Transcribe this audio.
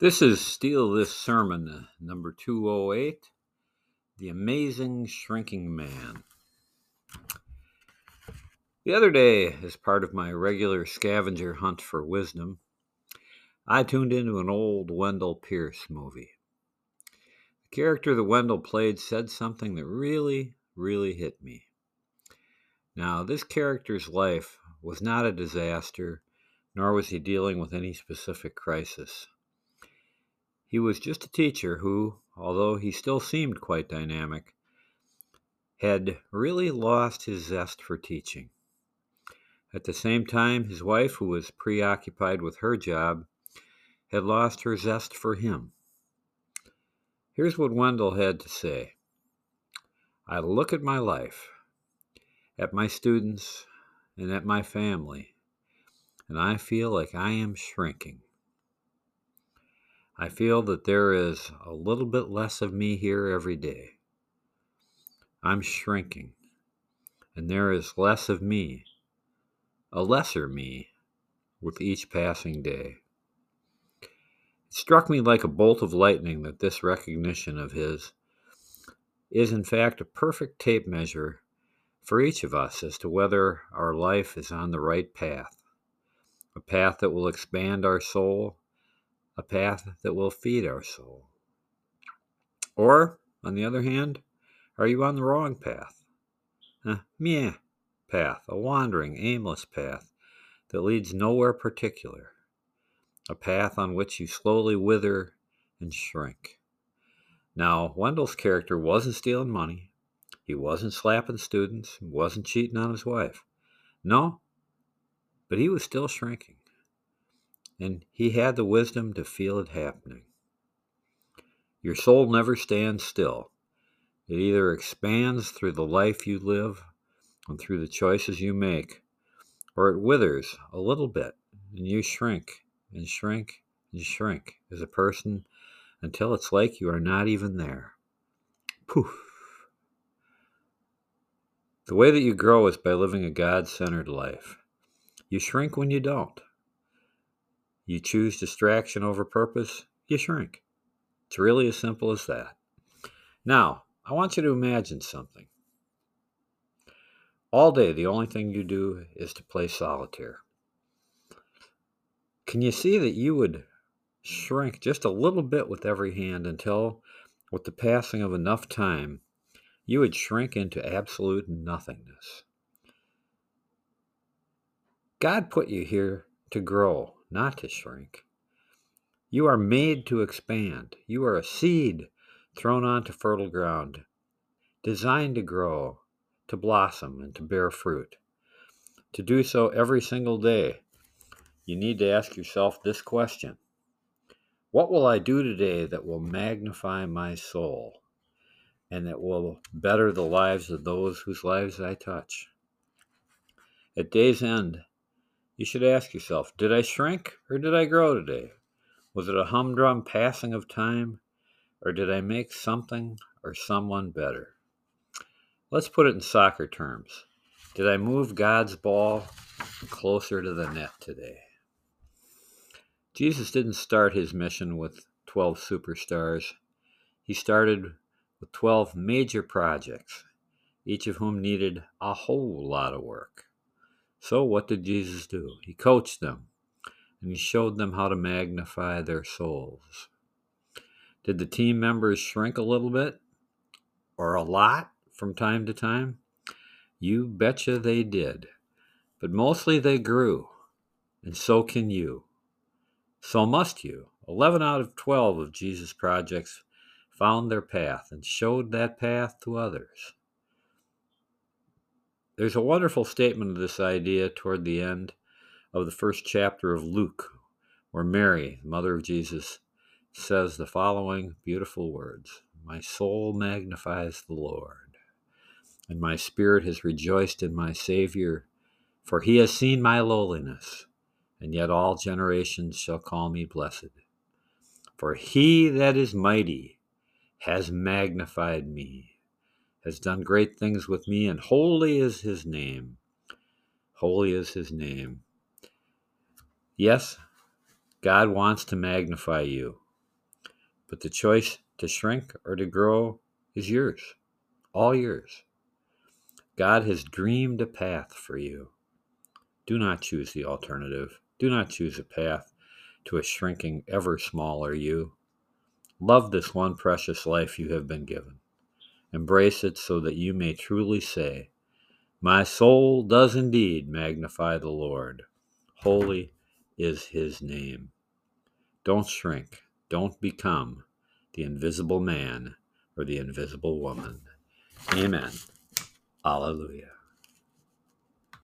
This is Steal This Sermon, uh, number 208 The Amazing Shrinking Man. The other day, as part of my regular scavenger hunt for wisdom, I tuned into an old Wendell Pierce movie. The character that Wendell played said something that really, really hit me. Now, this character's life was not a disaster, nor was he dealing with any specific crisis. He was just a teacher who, although he still seemed quite dynamic, had really lost his zest for teaching. At the same time, his wife, who was preoccupied with her job, had lost her zest for him. Here's what Wendell had to say I look at my life, at my students, and at my family, and I feel like I am shrinking. I feel that there is a little bit less of me here every day. I'm shrinking, and there is less of me, a lesser me, with each passing day. It struck me like a bolt of lightning that this recognition of his is, in fact, a perfect tape measure for each of us as to whether our life is on the right path, a path that will expand our soul a path that will feed our soul? Or, on the other hand, are you on the wrong path? A meh path, a wandering, aimless path that leads nowhere particular, a path on which you slowly wither and shrink. Now, Wendell's character wasn't stealing money. He wasn't slapping students. He wasn't cheating on his wife. No, but he was still shrinking and he had the wisdom to feel it happening. Your soul never stands still. It either expands through the life you live and through the choices you make, or it withers a little bit and you shrink and shrink and shrink as a person until it's like you are not even there. Poof. The way that you grow is by living a God centered life. You shrink when you don't. You choose distraction over purpose, you shrink. It's really as simple as that. Now, I want you to imagine something. All day, the only thing you do is to play solitaire. Can you see that you would shrink just a little bit with every hand until, with the passing of enough time, you would shrink into absolute nothingness? God put you here to grow, not to shrink. You are made to expand. You are a seed thrown onto fertile ground, designed to grow, to blossom, and to bear fruit. To do so every single day, you need to ask yourself this question What will I do today that will magnify my soul and that will better the lives of those whose lives I touch? At day's end, you should ask yourself Did I shrink or did I grow today? Was it a humdrum passing of time or did I make something or someone better? Let's put it in soccer terms. Did I move God's ball closer to the net today? Jesus didn't start his mission with 12 superstars. He started with 12 major projects, each of whom needed a whole lot of work. So, what did Jesus do? He coached them and he showed them how to magnify their souls. Did the team members shrink a little bit or a lot from time to time? You betcha they did. But mostly they grew, and so can you. So must you. 11 out of 12 of Jesus' projects found their path and showed that path to others. There's a wonderful statement of this idea toward the end of the first chapter of Luke, where Mary, the mother of Jesus, says the following beautiful words My soul magnifies the Lord, and my spirit has rejoiced in my Savior, for he has seen my lowliness, and yet all generations shall call me blessed. For he that is mighty has magnified me has done great things with me, and holy is his name. Holy is his name. Yes, God wants to magnify you. But the choice to shrink or to grow is yours, all yours. God has dreamed a path for you. Do not choose the alternative. Do not choose a path to a shrinking, ever smaller you. Love this one precious life you have been given. Embrace it so that you may truly say, My soul does indeed magnify the Lord. Holy is his name. Don't shrink. Don't become the invisible man or the invisible woman. Amen. Alleluia.